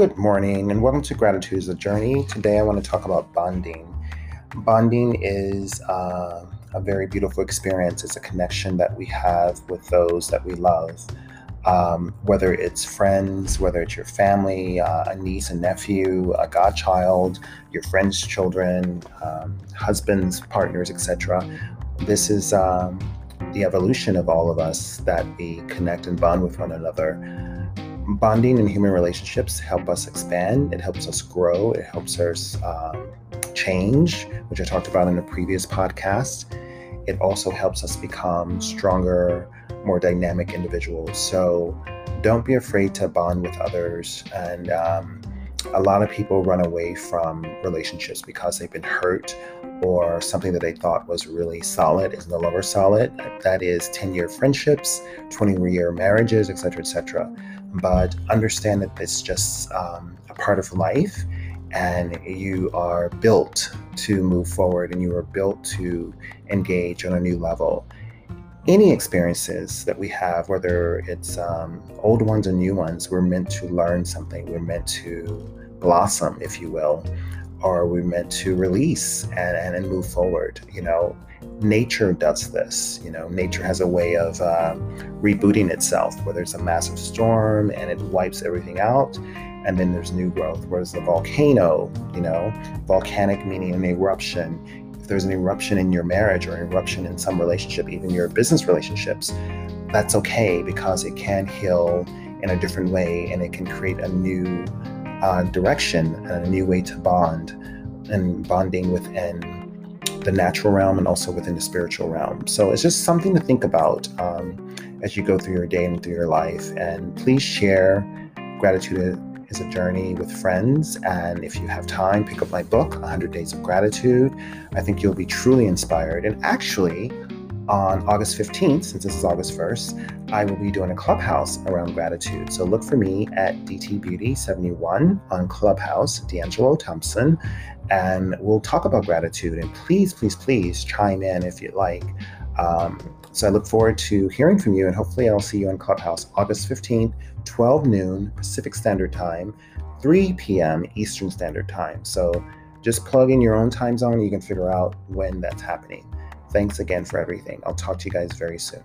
Good morning, and welcome to Gratitude is a Journey. Today, I want to talk about bonding. Bonding is uh, a very beautiful experience. It's a connection that we have with those that we love, um, whether it's friends, whether it's your family, uh, a niece, a nephew, a godchild, your friends' children, um, husbands, partners, etc. This is um, the evolution of all of us that we connect and bond with one another bonding and human relationships help us expand it helps us grow it helps us um, change which i talked about in a previous podcast it also helps us become stronger more dynamic individuals so don't be afraid to bond with others and um, a lot of people run away from relationships because they've been hurt or something that they thought was really solid is no longer solid. That is 10 year friendships, 20 year marriages, etc., etc. But understand that it's just um, a part of life and you are built to move forward and you are built to engage on a new level. Any experiences that we have, whether it's um, old ones or new ones, we're meant to learn something. We're meant to blossom, if you will are we meant to release and, and, move forward? You know, nature does this. You know, nature has a way of uh, rebooting itself, where there's a massive storm and it wipes everything out, and then there's new growth. Whereas the volcano, you know, volcanic meaning an eruption. If there's an eruption in your marriage or an eruption in some relationship, even your business relationships, that's okay because it can heal in a different way and it can create a new uh, direction and a new way to bond and bonding within the natural realm and also within the spiritual realm. So it's just something to think about um, as you go through your day and through your life. And please share gratitude is a journey with friends. And if you have time, pick up my book, 100 Days of Gratitude. I think you'll be truly inspired. And actually, on August 15th, since this is August 1st, I will be doing a clubhouse around gratitude. So look for me at DT Beauty 71 on Clubhouse, D'Angelo Thompson, and we'll talk about gratitude. And please, please, please chime in if you'd like. Um, so I look forward to hearing from you, and hopefully, I'll see you on Clubhouse August 15th, 12 noon Pacific Standard Time, 3 p.m. Eastern Standard Time. So just plug in your own time zone, you can figure out when that's happening. Thanks again for everything. I'll talk to you guys very soon.